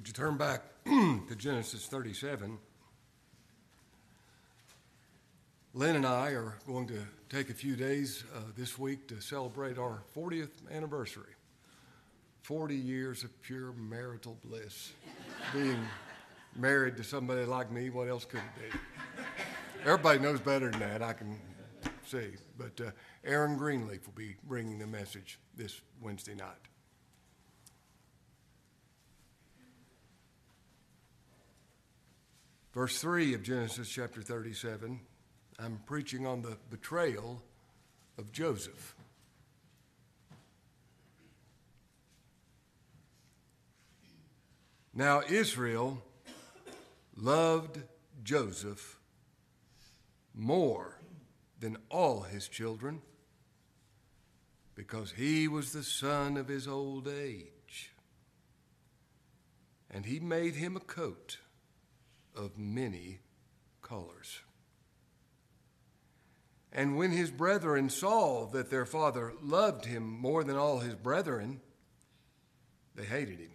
Would you turn back to Genesis 37? Lynn and I are going to take a few days uh, this week to celebrate our 40th anniversary. 40 years of pure marital bliss. Being married to somebody like me, what else could it be? Everybody knows better than that, I can see. But uh, Aaron Greenleaf will be bringing the message this Wednesday night. Verse 3 of Genesis chapter 37, I'm preaching on the betrayal of Joseph. Now, Israel loved Joseph more than all his children because he was the son of his old age. And he made him a coat of many colors. And when his brethren saw that their father loved him more than all his brethren, they hated him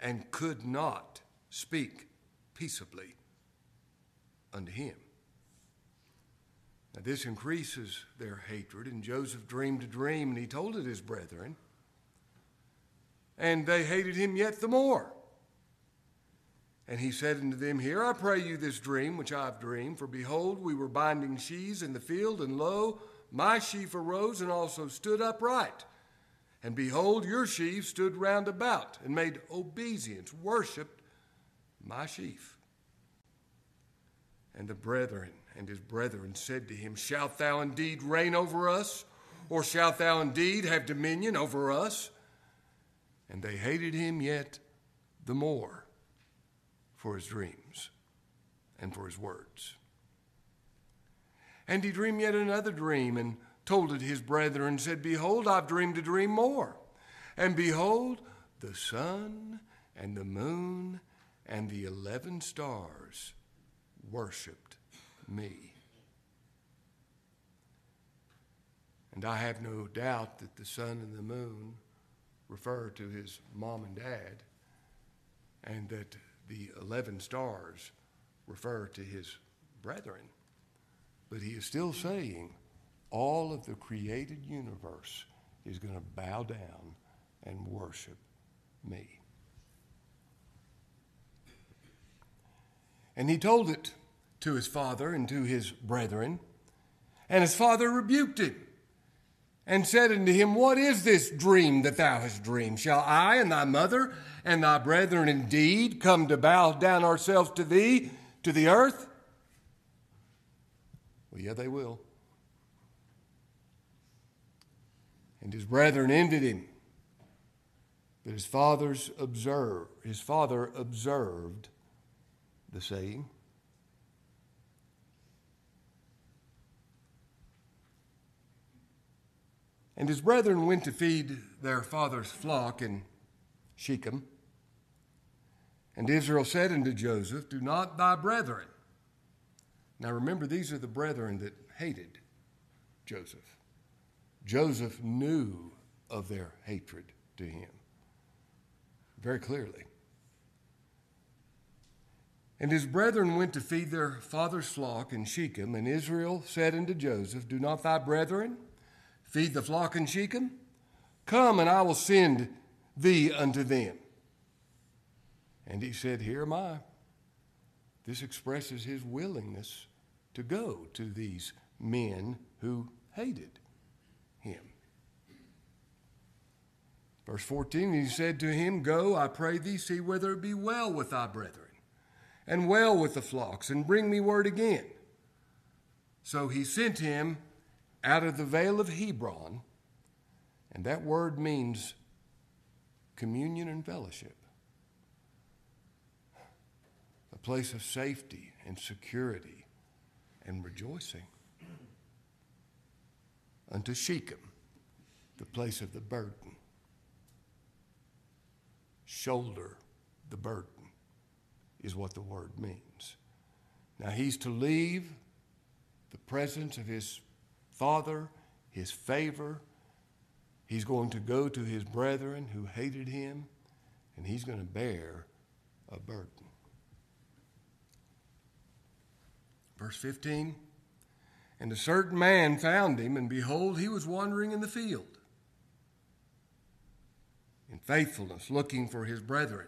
and could not speak peaceably unto him. Now, this increases their hatred, and Joseph dreamed a dream, and he told it his brethren, and they hated him yet the more. And he said unto them, Hear I pray you this dream which I have dreamed. For behold, we were binding sheaves in the field, and lo, my sheaf arose and also stood upright. And behold, your sheaf stood round about, and made obeisance, worshipped my sheaf. And the brethren and his brethren said to him, Shalt thou indeed reign over us? Or shalt thou indeed have dominion over us? And they hated him yet the more for his dreams and for his words. And he dreamed yet another dream and told it his brethren, and said, Behold, I've dreamed a dream more. And behold, the sun and the moon and the eleven stars worshiped me. And I have no doubt that the sun and the moon refer to his mom and dad, and that the 11 stars refer to his brethren. But he is still saying all of the created universe is going to bow down and worship me. And he told it to his father and to his brethren. And his father rebuked him and said unto him, What is this dream that thou hast dreamed? Shall I and thy mother and thy brethren indeed come to bow down ourselves to thee, to the earth? Well, yeah, they will. And his brethren envied him. But his father's observed, his father observed the saying. And his brethren went to feed their father's flock in Shechem. And Israel said unto Joseph, Do not thy brethren. Now remember, these are the brethren that hated Joseph. Joseph knew of their hatred to him very clearly. And his brethren went to feed their father's flock in Shechem, and Israel said unto Joseph, Do not thy brethren feed the flock in Shechem? Come, and I will send thee unto them. And he said, Here am I. This expresses his willingness to go to these men who hated him. Verse 14, he said to him, Go, I pray thee, see whether it be well with thy brethren, and well with the flocks, and bring me word again. So he sent him out of the vale of Hebron, and that word means communion and fellowship, a place of safety and security and rejoicing, unto Shechem, the place of the burden. Shoulder the burden is what the word means. Now he's to leave the presence of his father, his favor. He's going to go to his brethren who hated him, and he's going to bear a burden. Verse 15 And a certain man found him, and behold, he was wandering in the field in faithfulness, looking for his brethren.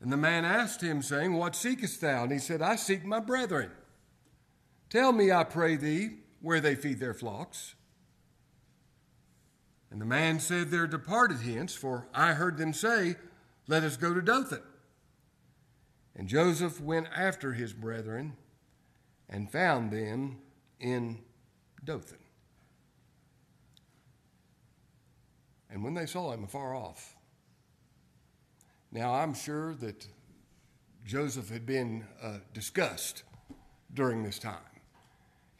And the man asked him, saying, What seekest thou? And he said, I seek my brethren. Tell me, I pray thee, where they feed their flocks. And the man said, They're departed hence, for I heard them say, Let us go to Dothan. And Joseph went after his brethren and found them in Dothan. And when they saw him afar off, now I'm sure that Joseph had been uh, discussed during this time.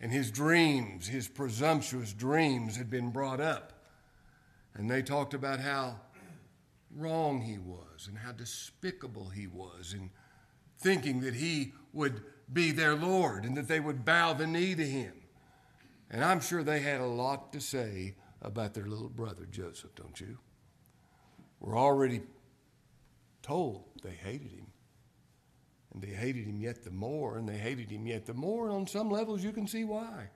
And his dreams, his presumptuous dreams, had been brought up. And they talked about how wrong he was and how despicable he was in thinking that he would be their Lord and that they would bow the knee to him. And I'm sure they had a lot to say about their little brother Joseph, don't you? We're already told they hated him. And they hated him yet the more, and they hated him yet the more. And on some levels, you can see why.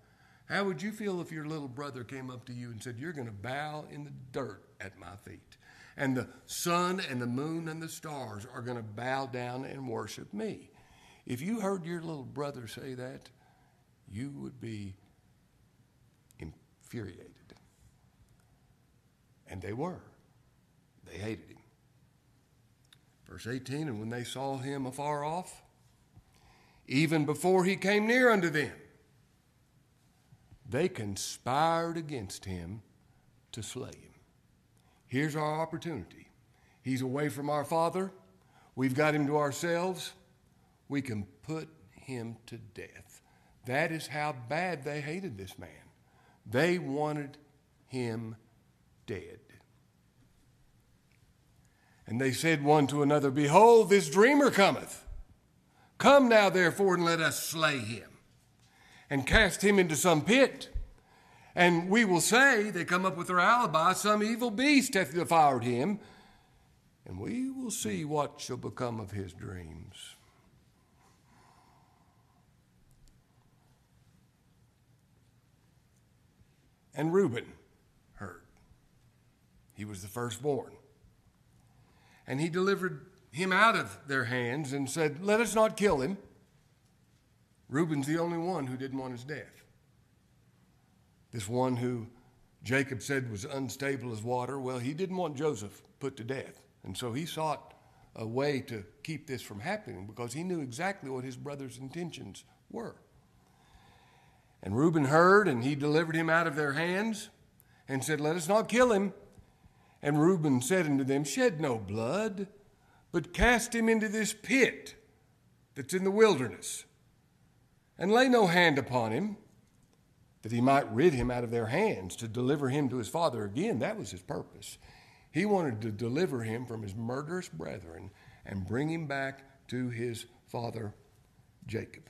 How would you feel if your little brother came up to you and said, You're going to bow in the dirt at my feet? And the sun and the moon and the stars are going to bow down and worship me. If you heard your little brother say that, you would be infuriated. And they were. They hated him. Verse 18 And when they saw him afar off, even before he came near unto them, they conspired against him to slay him. Here's our opportunity. He's away from our Father. We've got him to ourselves. We can put him to death. That is how bad they hated this man. They wanted him dead. And they said one to another, Behold, this dreamer cometh. Come now, therefore, and let us slay him, and cast him into some pit. And we will say, they come up with their alibi, some evil beast hath devoured him, and we will see what shall become of his dreams. And Reuben heard. He was the firstborn. And he delivered him out of their hands and said, Let us not kill him. Reuben's the only one who didn't want his death. This one who Jacob said was unstable as water, well, he didn't want Joseph put to death. And so he sought a way to keep this from happening because he knew exactly what his brother's intentions were. And Reuben heard, and he delivered him out of their hands and said, Let us not kill him. And Reuben said unto them, Shed no blood, but cast him into this pit that's in the wilderness, and lay no hand upon him, that he might rid him out of their hands, to deliver him to his father again. That was his purpose. He wanted to deliver him from his murderous brethren and bring him back to his father Jacob.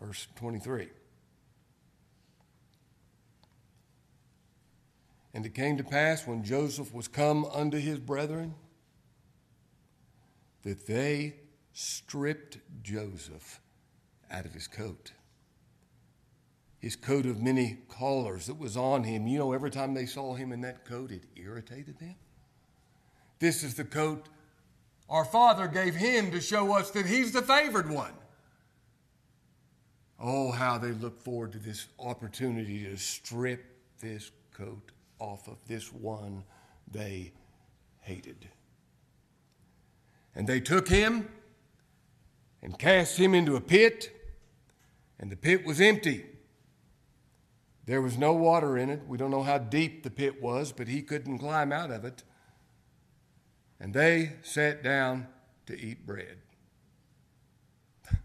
Verse 23. And it came to pass when Joseph was come unto his brethren that they stripped Joseph out of his coat. His coat of many collars that was on him. You know, every time they saw him in that coat, it irritated them. This is the coat our Father gave him to show us that he's the favored one. Oh, how they look forward to this opportunity to strip this coat off of this one they hated. And they took him and cast him into a pit, and the pit was empty. There was no water in it. We don't know how deep the pit was, but he couldn't climb out of it. And they sat down to eat bread.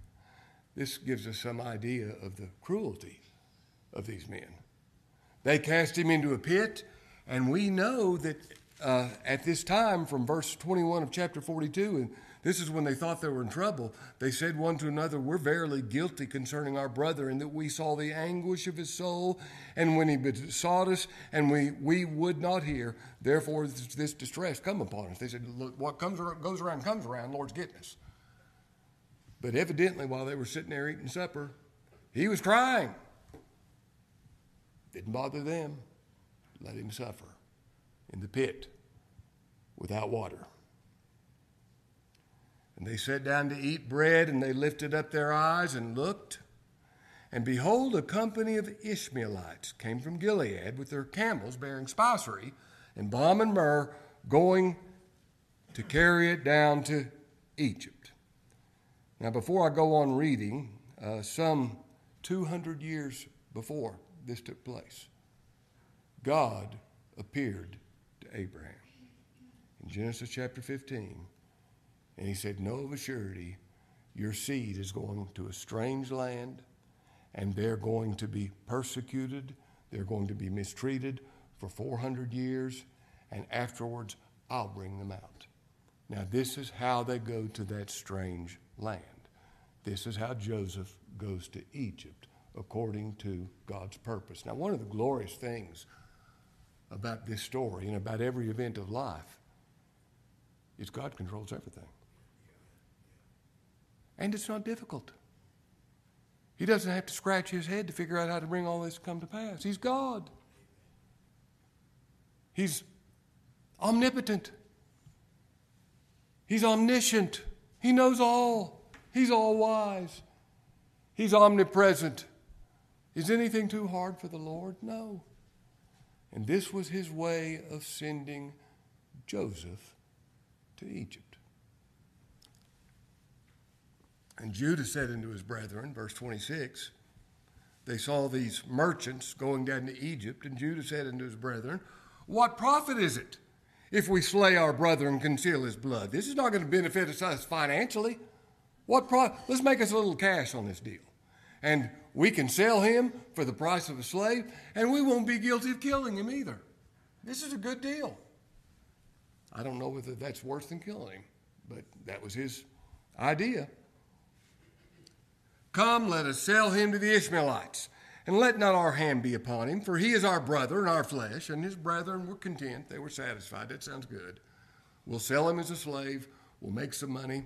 This gives us some idea of the cruelty of these men. They cast him into a pit, and we know that uh, at this time, from verse 21 of chapter 42, and This is when they thought they were in trouble. They said one to another, We're verily guilty concerning our brother, in that we saw the anguish of his soul, and when he besought us, and we, we would not hear. Therefore, this distress come upon us. They said, Look, what comes around, goes around comes around, Lord's getting us. But evidently, while they were sitting there eating supper, he was crying. Didn't bother them. Let him suffer in the pit without water. And they sat down to eat bread, and they lifted up their eyes and looked. And behold, a company of Ishmaelites came from Gilead with their camels bearing spicery and balm and myrrh, going to carry it down to Egypt. Now, before I go on reading, uh, some 200 years before this took place, God appeared to Abraham in Genesis chapter 15 and he said, Know of a surety, your seed is going to a strange land, and they're going to be persecuted, they're going to be mistreated for 400 years, and afterwards I'll bring them out. Now, this is how they go to that strange land. This is how Joseph goes to Egypt according to God's purpose. Now, one of the glorious things about this story and about every event of life is God controls everything. And it's not difficult. He doesn't have to scratch his head to figure out how to bring all this to come to pass. He's God. He's omnipotent. He's omniscient. He knows all. He's all wise. He's omnipresent. Is anything too hard for the Lord? No. And this was his way of sending Joseph to Egypt. And Judah said unto his brethren, verse 26, they saw these merchants going down to Egypt, and Judah said unto his brethren, What profit is it if we slay our brother and conceal his blood? This is not going to benefit us financially. What pro- Let's make us a little cash on this deal. And we can sell him for the price of a slave, and we won't be guilty of killing him either. This is a good deal. I don't know whether that's worse than killing him, but that was his idea. Come, let us sell him to the Ishmaelites, and let not our hand be upon him, for he is our brother and our flesh. And his brethren were content, they were satisfied. That sounds good. We'll sell him as a slave, we'll make some money,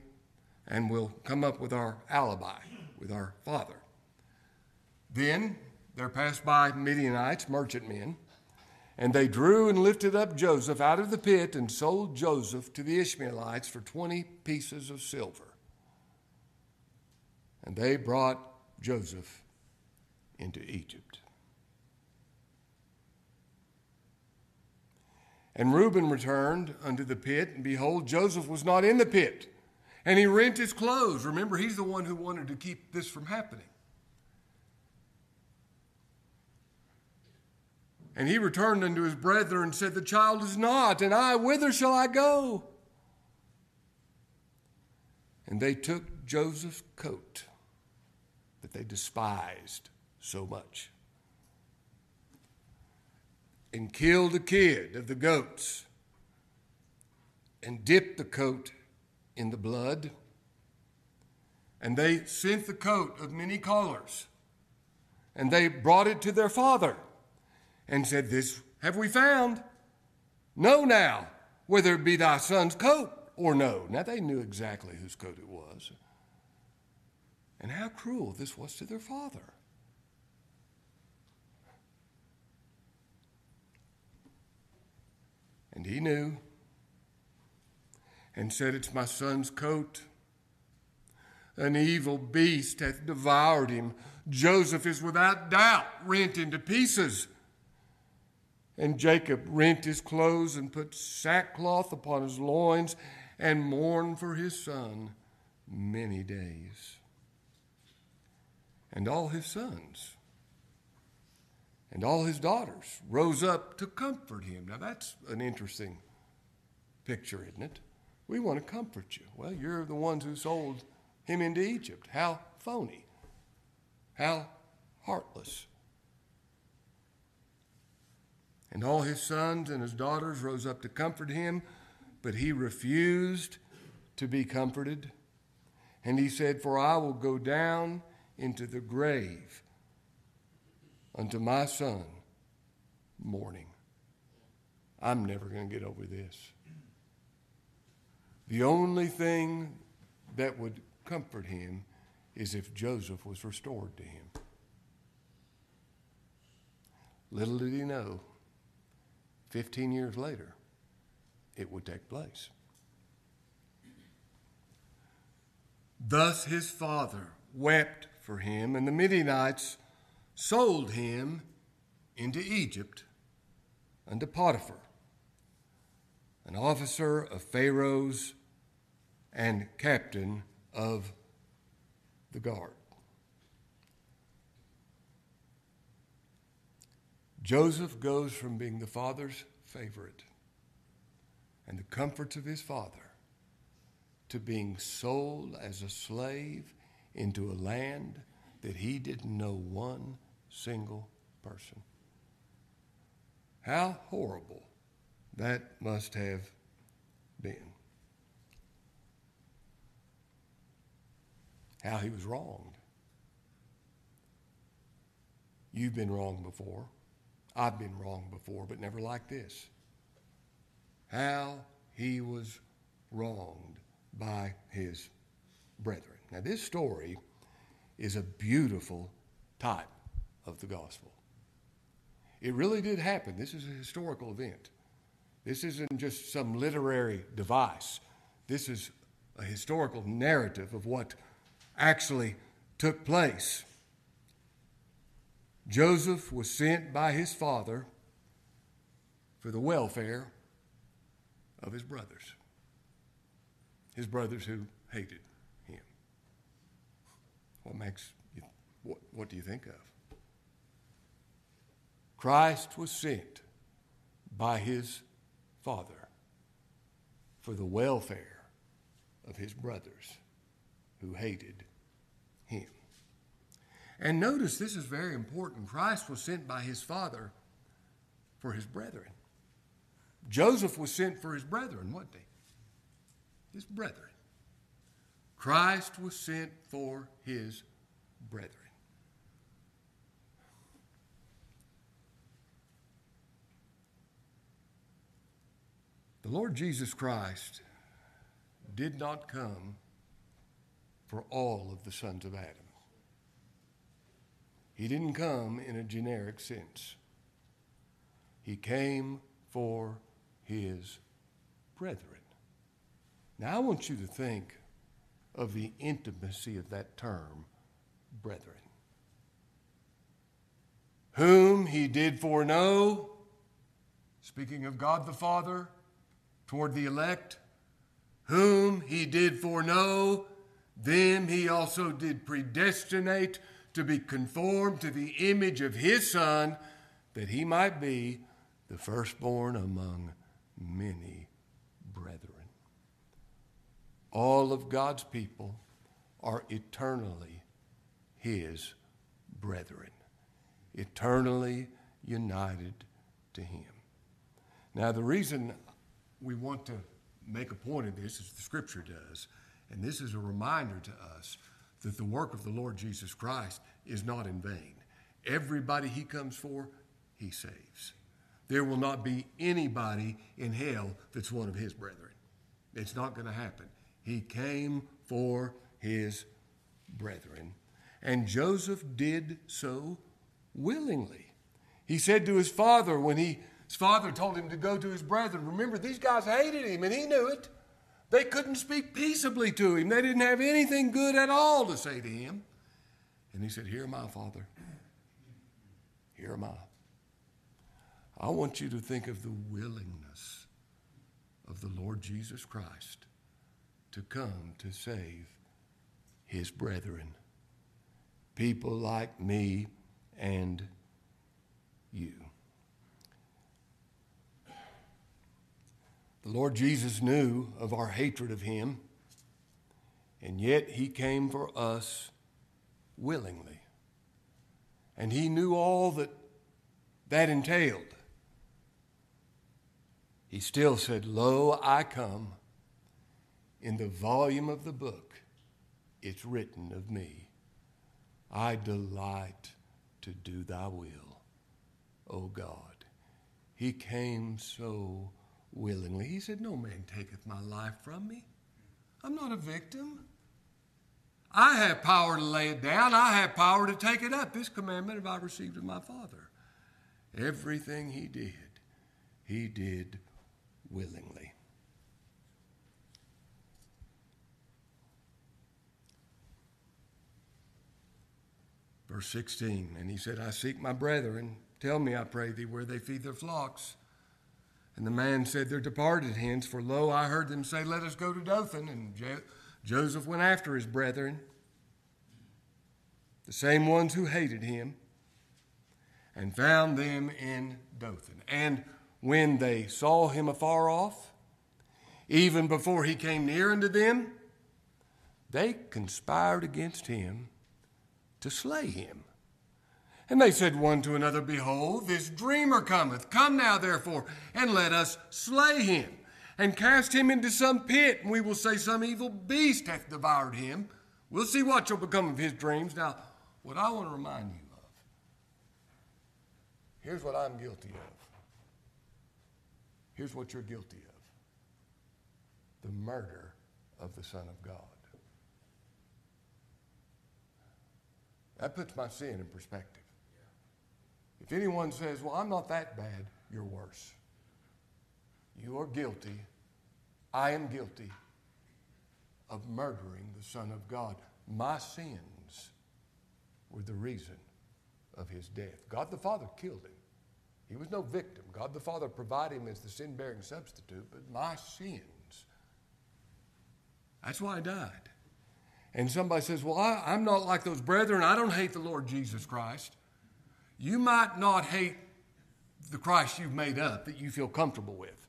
and we'll come up with our alibi with our father. Then there passed by Midianites, merchantmen, and they drew and lifted up Joseph out of the pit and sold Joseph to the Ishmaelites for 20 pieces of silver. And they brought Joseph into Egypt. And Reuben returned unto the pit, and behold, Joseph was not in the pit. And he rent his clothes. Remember, he's the one who wanted to keep this from happening. And he returned unto his brethren and said, The child is not, and I, whither shall I go? And they took Joseph's coat that they despised so much. And killed a kid of the goats and dipped the coat in the blood. And they sent the coat of many colors and they brought it to their father and said, This have we found. Know now whether it be thy son's coat or no. Now they knew exactly whose coat it was and how cruel this was to their father. And he knew and said, It's my son's coat. An evil beast hath devoured him. Joseph is without doubt rent into pieces. And Jacob rent his clothes and put sackcloth upon his loins and mourned for his son many days and all his sons and all his daughters rose up to comfort him. Now, that's an interesting picture, isn't it? We want to comfort you. Well, you're the ones who sold him into Egypt. How phony. How heartless. And all his sons and his daughters rose up to comfort him, but he refused to be comforted. And he said, For I will go down into the grave unto my son mourning. I'm never going to get over this. The only thing that would comfort him is if Joseph was restored to him. Little did he know, 15 years later, it would take place. Thus his father wept for him, and the Midianites sold him into Egypt unto Potiphar, an officer of Pharaoh's and captain of the guard. Joseph goes from being the father's favorite and the comforts of his father to being sold as a slave into a land that he didn't know one single person. How horrible that must have been. How he was wronged. You've been wrong before. I've been wrong before, but never like this. How he was wronged by his brethren. Now, this story is a beautiful type of the gospel. It really did happen. This is a historical event. This isn't just some literary device. This is a historical narrative of what actually took place. Joseph was sent by his father for the welfare of his brothers, his brothers who hated him. What makes you, what, what do you think of? Christ was sent by his father for the welfare of his brothers who hated him. And notice this is very important. Christ was sent by his Father for his brethren. Joseph was sent for his brethren, wasn't he? His brethren. Christ was sent for his brethren. The Lord Jesus Christ did not come for all of the sons of Adam. He didn't come in a generic sense. He came for his brethren. Now, I want you to think of the intimacy of that term, brethren. Whom he did foreknow, speaking of God the Father, toward the elect, whom he did foreknow, them he also did predestinate to be conformed to the image of his Son, that he might be the firstborn among many brethren. All of God's people are eternally his brethren, eternally united to him. Now, the reason we want to make a point of this, as the scripture does, and this is a reminder to us that the work of the Lord Jesus Christ is not in vain. Everybody he comes for, he saves. There will not be anybody in hell that's one of his brethren. It's not going to happen. He came for his brethren. And Joseph did so willingly. He said to his father when he, his father told him to go to his brethren, remember, these guys hated him and he knew it. They couldn't speak peaceably to him. They didn't have anything good at all to say to him. And he said, Here am I, Father. Here am I. I want you to think of the willingness of the Lord Jesus Christ to come to save his brethren, people like me and you. The Lord Jesus knew of our hatred of him, and yet he came for us willingly. And he knew all that that entailed. He still said, Lo, I come. in the volume of the book, it's written of me. I delight to do thy will, O God. He came so willingly. He said, No man taketh my life from me. I'm not a victim. I have power to lay it down. I have power to take it up. This commandment have I received of my Father. Everything he did, he did willingly. Verse 16, and he said, I seek my brethren. Tell me, I pray thee, where they feed their flocks. And the man said, They're departed hence, for lo, I heard them say, Let us go to Dothan. And Jo- Joseph went after his brethren, the same ones who hated him, and found them in Dothan. And when they saw him afar off, even before he came near unto them, they conspired against him to slay him. And they said one to another, Behold, this dreamer cometh. Come now, therefore, and let us slay him, and cast him into some pit, and we will say some evil beast hath devoured him. We'll see what shall become of his dreams. Now, what I want to remind you of here's what I'm guilty of. Here's what you're guilty of the murder of the Son of God. That puts my sin in perspective. If anyone says, Well, I'm not that bad, you're worse. You are guilty. I am guilty of murdering the Son of God. My sins were the reason of his death. God the Father killed him. He was no victim. God the Father provided him as the sin bearing substitute, but my sins, that's why I died. And somebody says, Well, I, I'm not like those brethren. I don't hate the Lord Jesus Christ. You might not hate the Christ you've made up that you feel comfortable with,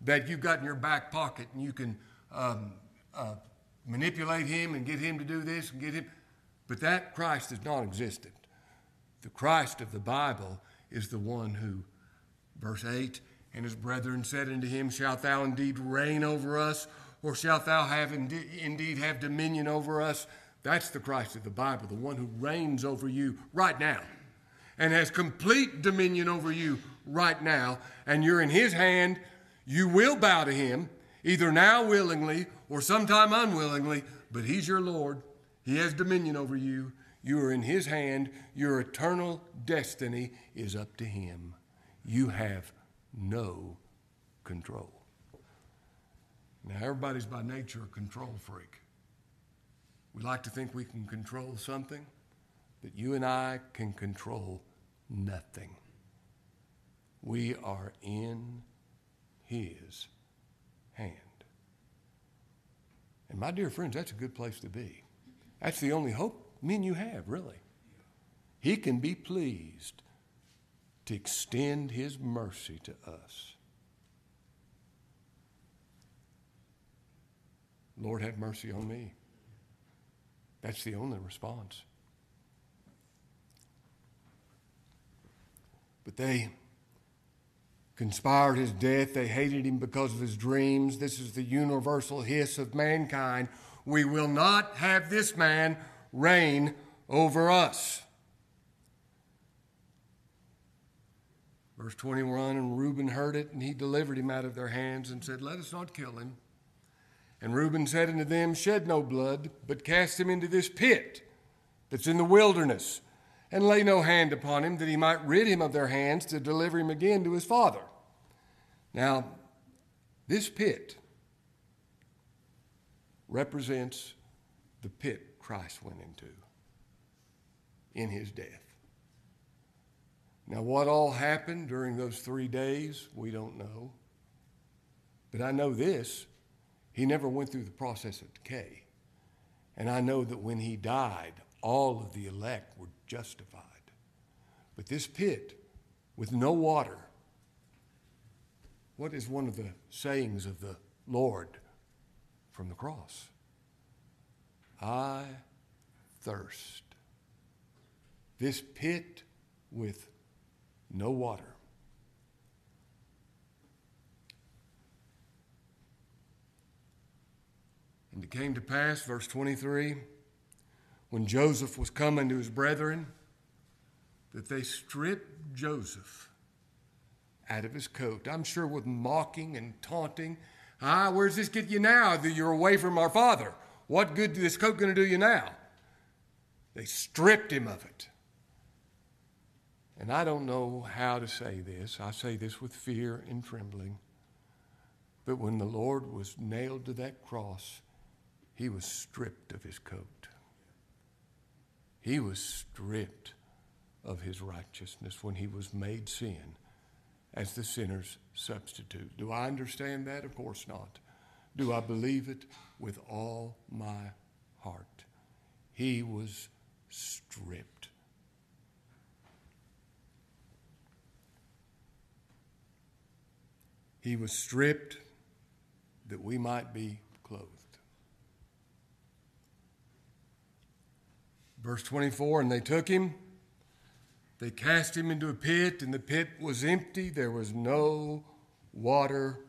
that you've got in your back pocket and you can um, uh, manipulate him and get him to do this and get him. But that Christ is non existent. The Christ of the Bible is the one who, verse 8, and his brethren said unto him, Shalt thou indeed reign over us? or shalt thou have indeed have dominion over us? That's the Christ of the Bible, the one who reigns over you right now and has complete dominion over you right now, and you're in his hand. You will bow to him, either now willingly or sometime unwillingly, but he's your Lord. He has dominion over you. You are in his hand. Your eternal destiny is up to him. You have no control. Now, everybody's by nature a control freak. We like to think we can control something, but you and I can control nothing. We are in His hand. And my dear friends, that's a good place to be. That's the only hope me and you have, really. He can be pleased to extend His mercy to us. Lord, have mercy on me. That's the only response. But they conspired his death. They hated him because of his dreams. This is the universal hiss of mankind. We will not have this man reign over us. Verse 21 And Reuben heard it, and he delivered him out of their hands and said, Let us not kill him. And Reuben said unto them, Shed no blood, but cast him into this pit that's in the wilderness, and lay no hand upon him, that he might rid him of their hands to deliver him again to his father. Now, this pit represents the pit Christ went into in his death. Now, what all happened during those three days, we don't know. But I know this he never went through the process of decay. And I know that when he died, all of the elect were justified. But this pit with no water, what is one of the sayings of the Lord from the cross? I thirst. This pit with no water. And it came to pass, verse 23, when Joseph was coming to his brethren, that they stripped Joseph out of his coat. I'm sure with mocking and taunting. Ah, where's this get you now that you're away from our father? What good is this coat going to do you now? They stripped him of it. And I don't know how to say this. I say this with fear and trembling. But when the Lord was nailed to that cross, he was stripped of his coat. He was stripped of his righteousness when he was made sin as the sinner's substitute. Do I understand that? Of course not. Do I believe it with all my heart? He was stripped. He was stripped that we might be clothed. Verse 24 And they took him, they cast him into a pit, and the pit was empty. There was no water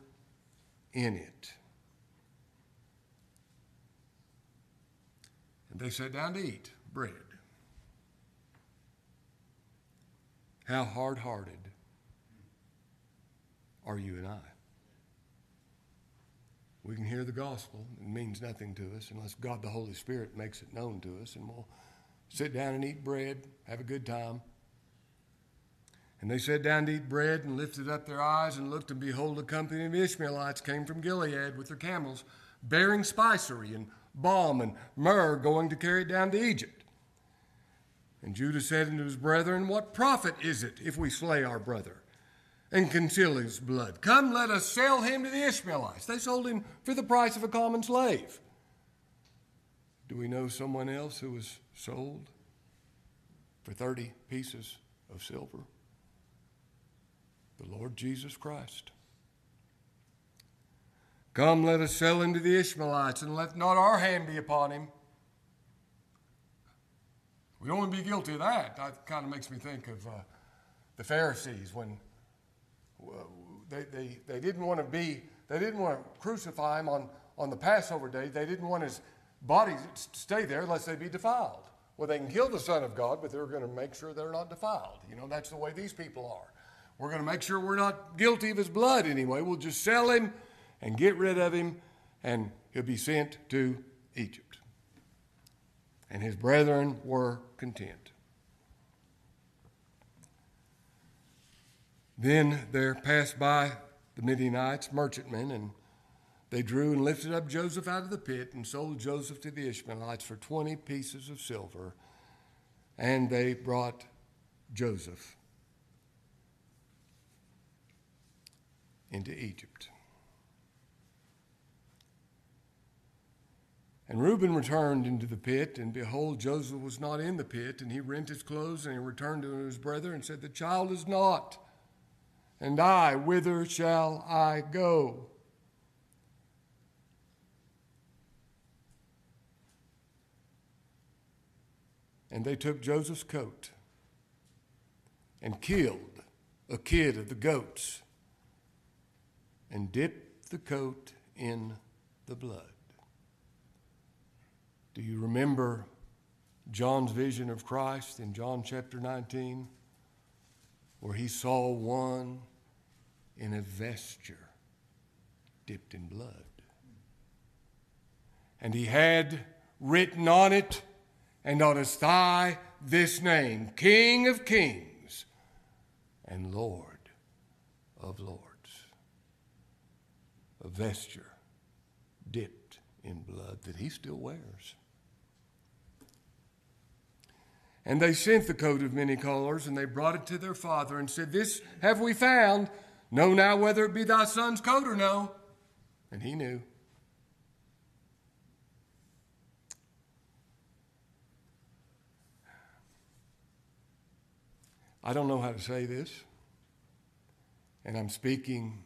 in it. And they sat down to eat bread. How hard hearted are you and I? We can hear the gospel. It means nothing to us unless God the Holy Spirit makes it known to us, and we'll sit down and eat bread, have a good time. And they sat down to eat bread and lifted up their eyes and looked, and behold, a company of Ishmaelites came from Gilead with their camels, bearing spicery and balm and myrrh, going to carry it down to Egypt. And Judah said unto his brethren, What profit is it if we slay our brother and conceal his blood? Come, let us sell him to the Ishmaelites. They sold him for the price of a common slave. Do we know someone else who was sold for 30 pieces of silver? The Lord Jesus Christ. Come, let us sell him to the Ishmaelites, and let not our hand be upon him. We don't want to be guilty of that. That kind of makes me think of uh, the Pharisees when uh, they, they, they didn't want to be, they didn't want to crucify him on, on the Passover day. They didn't want his body to stay there unless they be defiled. Well, they can kill the Son of God, but they're going to make sure they're not defiled. You know, that's the way these people are. We're going to make sure we're not guilty of his blood anyway. We'll just sell him and get rid of him, and he'll be sent to Egypt. And his brethren were content. Then there passed by the Midianites, merchantmen, and they drew and lifted up Joseph out of the pit and sold Joseph to the Ishmaelites for 20 pieces of silver. And they brought Joseph into Egypt. And Reuben returned into the pit, and behold, Joseph was not in the pit, and he rent his clothes, and he returned to his brother and said, The child is not, and I, whither shall I go? And they took Joseph's coat and killed a kid of the goats and dipped the coat in the blood. Do you remember John's vision of Christ in John chapter 19, where he saw one in a vesture dipped in blood? And he had written on it and his thigh this name King of Kings and Lord of Lords a vesture dipped in blood that he still wears. And they sent the coat of many colors, and they brought it to their father, and said, This have we found. Know now whether it be thy son's coat or no. And he knew. I don't know how to say this, and I'm speaking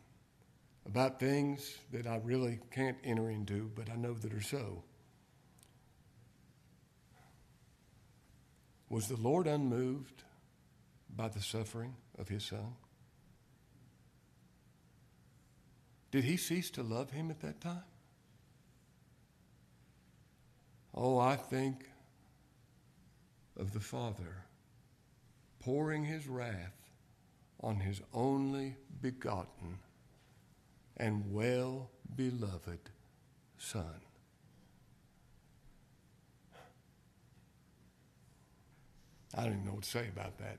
about things that I really can't enter into, but I know that are so. Was the Lord unmoved by the suffering of his son? Did he cease to love him at that time? Oh, I think of the Father pouring his wrath on his only begotten and well beloved Son. I don't even know what to say about that,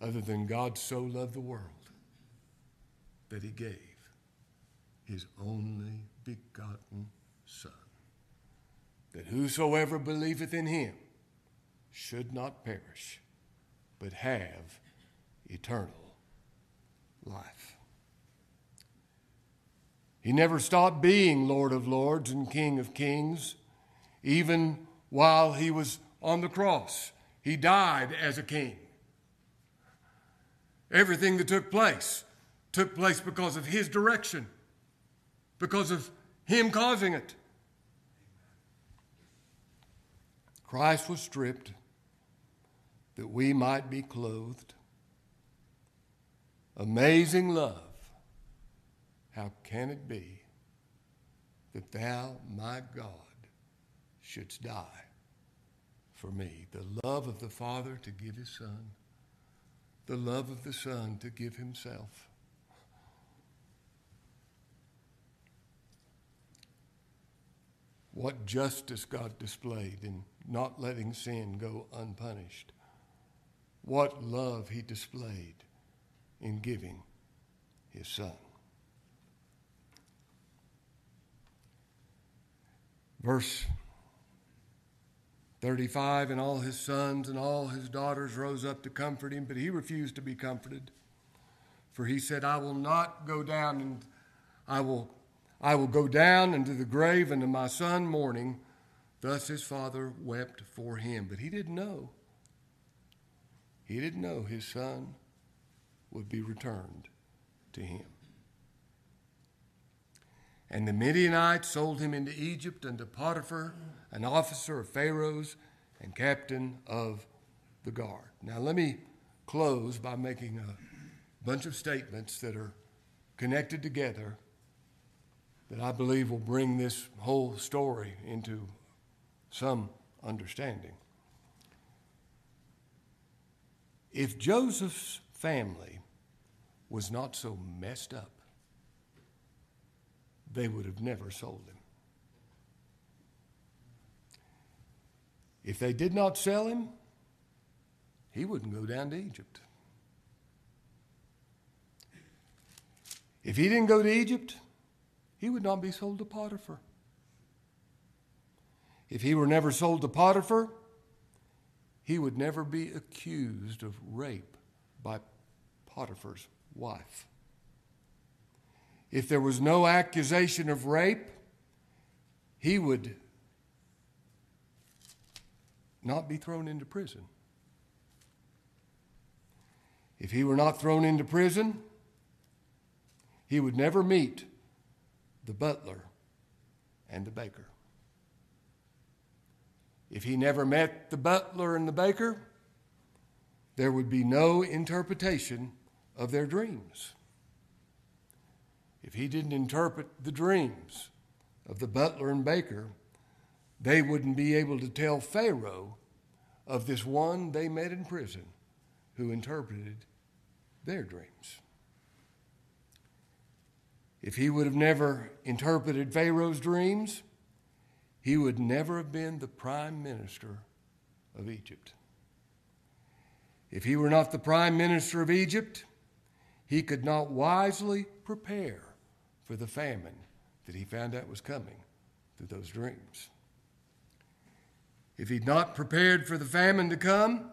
other than God so loved the world that he gave his only begotten Son, that whosoever believeth in him should not perish, but have eternal life. He never stopped being Lord of Lords and King of Kings, even while he was on the cross. He died as a king. Everything that took place took place because of his direction, because of him causing it. Christ was stripped that we might be clothed. Amazing love. How can it be that thou, my God, shouldst die for me? The love of the Father to give his Son, the love of the Son to give himself. What justice God displayed in not letting sin go unpunished. What love he displayed in giving his son. Verse 35 And all his sons and all his daughters rose up to comfort him, but he refused to be comforted. For he said, I will not go down and I will I will go down into the grave and to my son mourning. Thus his father wept for him. But he didn't know. He didn't know his son would be returned to him. And the Midianites sold him into Egypt unto Potiphar, an officer of Pharaoh's and captain of the guard. Now, let me close by making a bunch of statements that are connected together that I believe will bring this whole story into some understanding. If Joseph's family was not so messed up, they would have never sold him. If they did not sell him, he wouldn't go down to Egypt. If he didn't go to Egypt, he would not be sold to Potiphar. If he were never sold to Potiphar, he would never be accused of rape by Potiphar's wife. If there was no accusation of rape, he would not be thrown into prison. If he were not thrown into prison, he would never meet the butler and the baker. If he never met the butler and the baker, there would be no interpretation of their dreams. If he didn't interpret the dreams of the butler and baker, they wouldn't be able to tell Pharaoh of this one they met in prison who interpreted their dreams. If he would have never interpreted Pharaoh's dreams, he would never have been the prime minister of Egypt. If he were not the prime minister of Egypt, he could not wisely prepare for the famine that he found out was coming through those dreams. If he'd not prepared for the famine to come,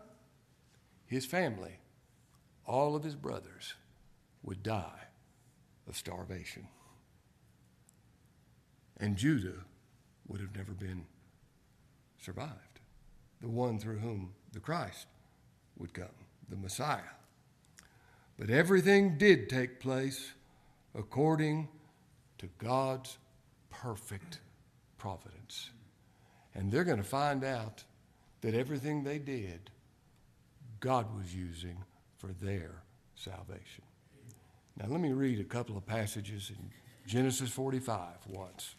his family, all of his brothers, would die of starvation. And Judah would have never been survived, the one through whom the Christ would come, the Messiah. But everything did take place according to God's perfect providence. And they're going to find out that everything they did, God was using for their salvation. Now, let me read a couple of passages in Genesis 45 once.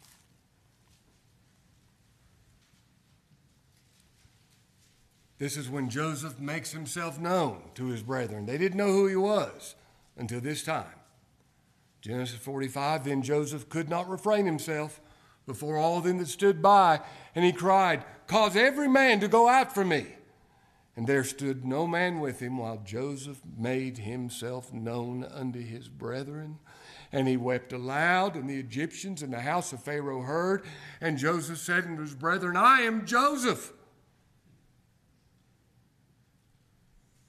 This is when Joseph makes himself known to his brethren. They didn't know who he was until this time. Genesis 45 Then Joseph could not refrain himself before all them that stood by, and he cried, Cause every man to go out from me. And there stood no man with him while Joseph made himself known unto his brethren. And he wept aloud, and the Egyptians in the house of Pharaoh heard. And Joseph said unto his brethren, I am Joseph.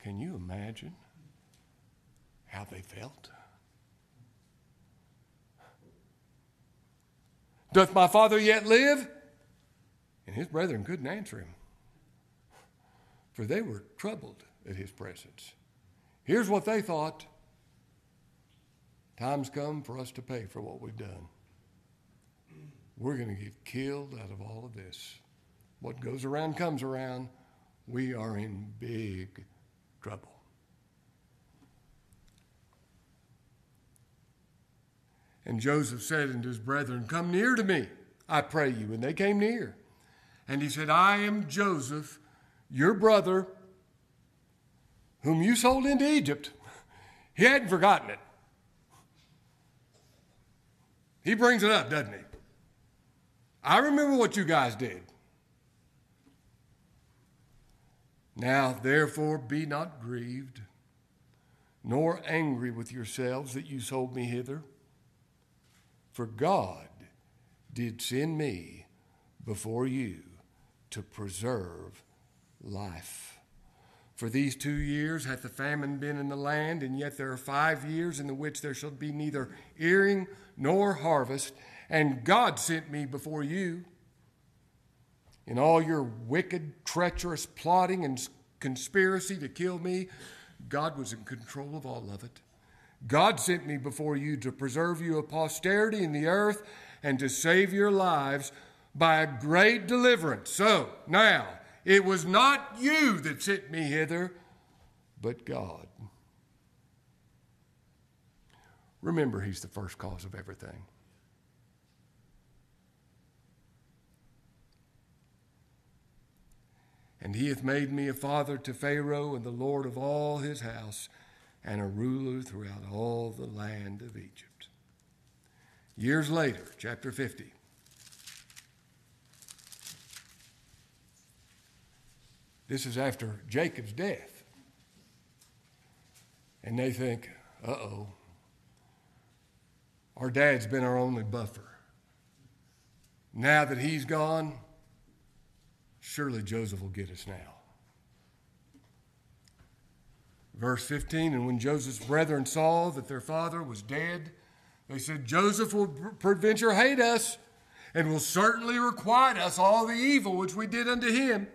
Can you imagine how they felt? Doth my father yet live? And his brethren couldn't answer him, for they were troubled at his presence. Here's what they thought Time's come for us to pay for what we've done. We're going to get killed out of all of this. What goes around comes around. We are in big trouble. And Joseph said unto his brethren, Come near to me, I pray you. And they came near. And he said, I am Joseph, your brother, whom you sold into Egypt. He hadn't forgotten it. He brings it up, doesn't he? I remember what you guys did. Now, therefore, be not grieved, nor angry with yourselves that you sold me hither. For God did send me before you to preserve life. For these two years hath the famine been in the land, and yet there are five years in the which there shall be neither earing nor harvest. And God sent me before you in all your wicked, treacherous plotting and conspiracy to kill me, God was in control of all of it. God sent me before you to preserve you a posterity in the earth and to save your lives by a great deliverance. So, now, it was not you that sent me hither, but God. Remember, He's the first cause of everything. And he hath made me a father to Pharaoh and the Lord of all his house, and a ruler throughout all the land of Egypt. Years later, chapter 50. This is after Jacob's death. And they think, uh oh, our dad's been our only buffer. Now that he's gone, Surely Joseph will get us now. Verse 15 And when Joseph's brethren saw that their father was dead, they said, Joseph will peradventure hate us and will certainly requite us all the evil which we did unto him.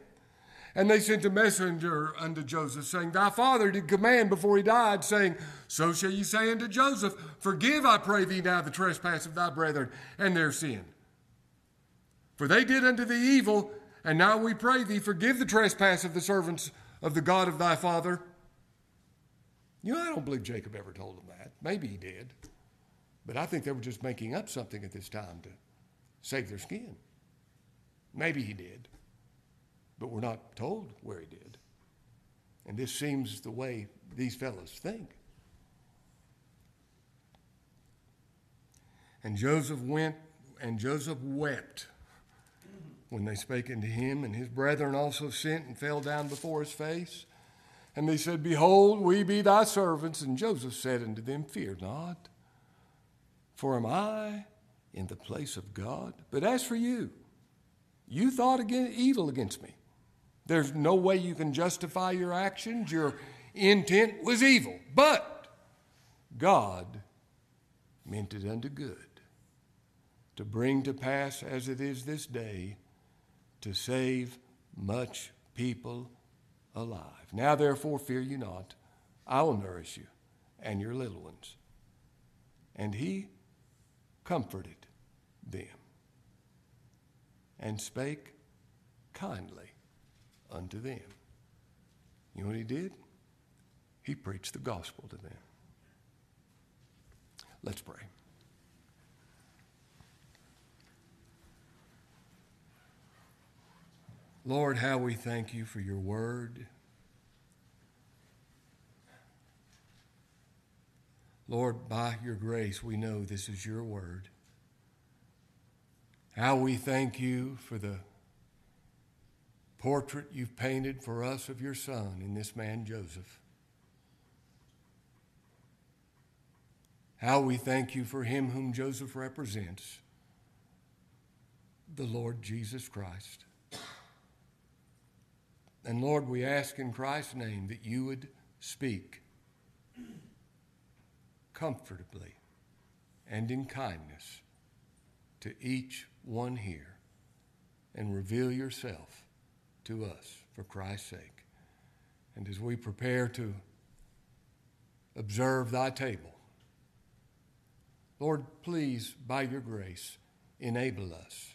And they sent a messenger unto Joseph, saying, Thy father did command before he died, saying, So shall you say unto Joseph, Forgive, I pray thee now, the trespass of thy brethren and their sin. For they did unto thee evil, and now we pray thee, forgive the trespass of the servants of the God of thy father. You know, I don't believe Jacob ever told them that. Maybe he did. But I think they were just making up something at this time to save their skin. Maybe he did. But we're not told where he did. And this seems the way these fellows think. And Joseph went, and Joseph wept when they spake unto him, and his brethren also sent and fell down before his face. And they said, Behold, we be thy servants. And Joseph said unto them, Fear not, for am I in the place of God? But as for you, you thought again, evil against me. There's no way you can justify your actions. Your intent was evil. But God meant it unto good to bring to pass as it is this day to save much people alive. Now, therefore, fear you not. I will nourish you and your little ones. And he comforted them and spake kindly unto them. You know what he did? He preached the gospel to them. Let's pray. Lord, how we thank you for your word. Lord, by your grace, we know this is your word. How we thank you for the portrait you've painted for us of your son in this man Joseph. How we thank you for him whom Joseph represents, the Lord Jesus Christ. And Lord, we ask in Christ's name that you would speak comfortably and in kindness to each one here and reveal yourself to us for Christ's sake. And as we prepare to observe thy table, Lord, please, by your grace, enable us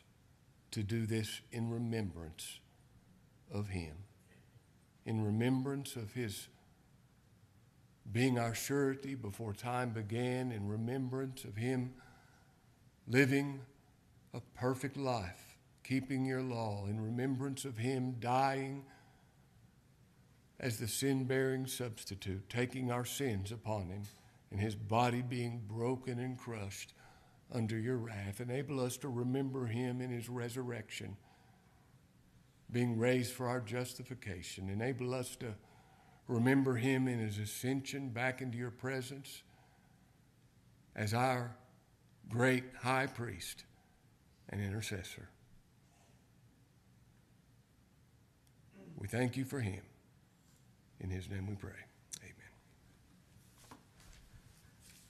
to do this in remembrance of him, in remembrance of his being our surety before time began, in remembrance of him living a perfect life, keeping your law, in remembrance of him dying as the sin bearing substitute, taking our sins upon him, and his body being broken and crushed under your wrath. Enable us to remember him in his resurrection, being raised for our justification. Enable us to remember him in his ascension back into your presence as our great high priest and intercessor. We thank you for him. In his name we pray.